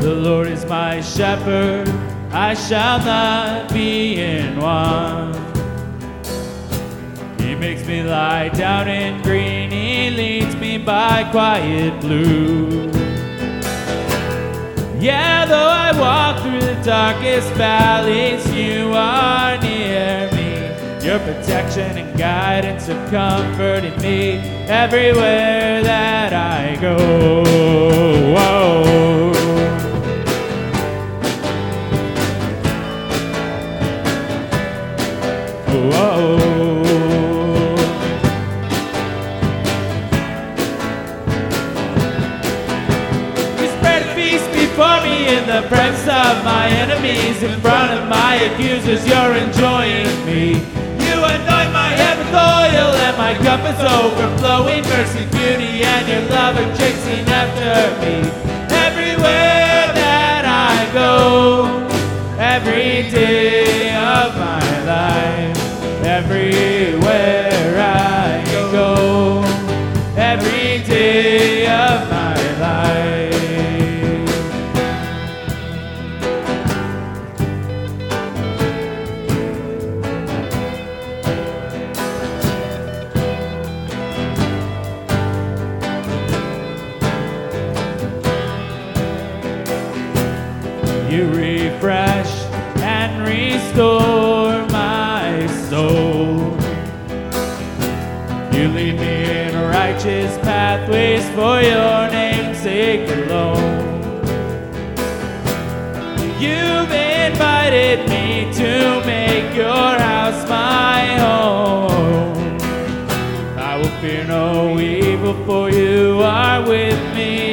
The Lord is my shepherd, I shall not be in want. He makes me lie down in green, He leads me by quiet blue. Yeah, though I walk through the darkest valleys, you are near me. Your protection and guidance have comforted me everywhere that I go. In the presence of my enemies, in front of my accusers. You're enjoying me. You anoint my head with oil, and my cup is overflowing. Mercy, beauty, and your love are chasing after me. Everywhere that I go, every day refresh and restore my soul. You lead me in righteous pathways for your name's sake alone. You've invited me to make your house my home. I will fear no evil, for you are with me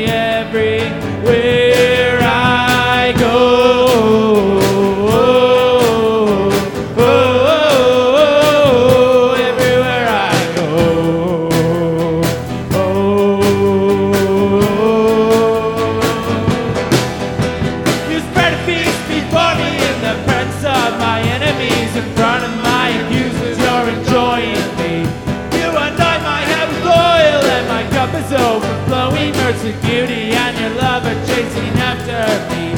cup is overflowing. Mercy, beauty, and your love are chasing after me.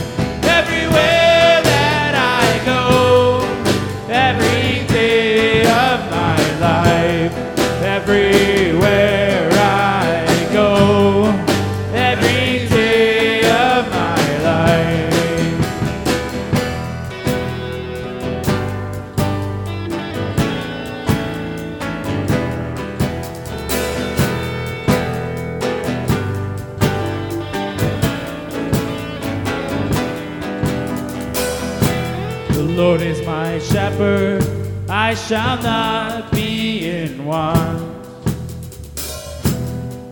Lord is my shepherd, I shall not be in want.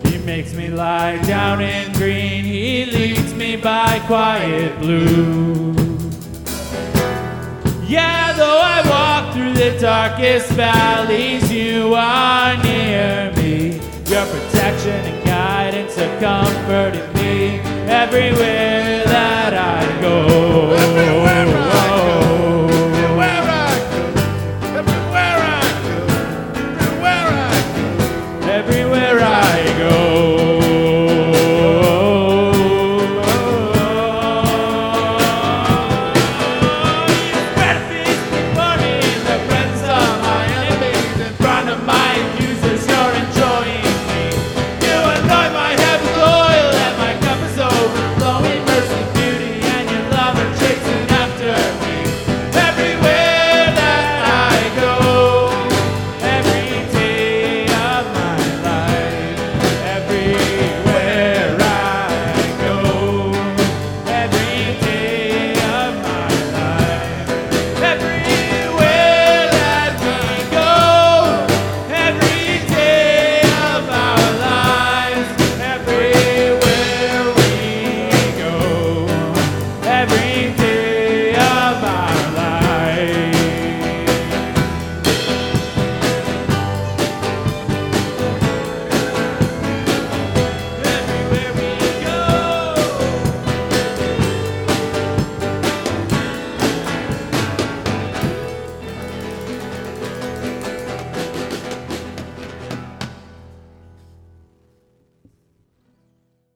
He makes me lie down in green, He leads me by quiet blue. Yeah, though I walk through the darkest valleys, you are near me. Your protection and guidance have comforted me everywhere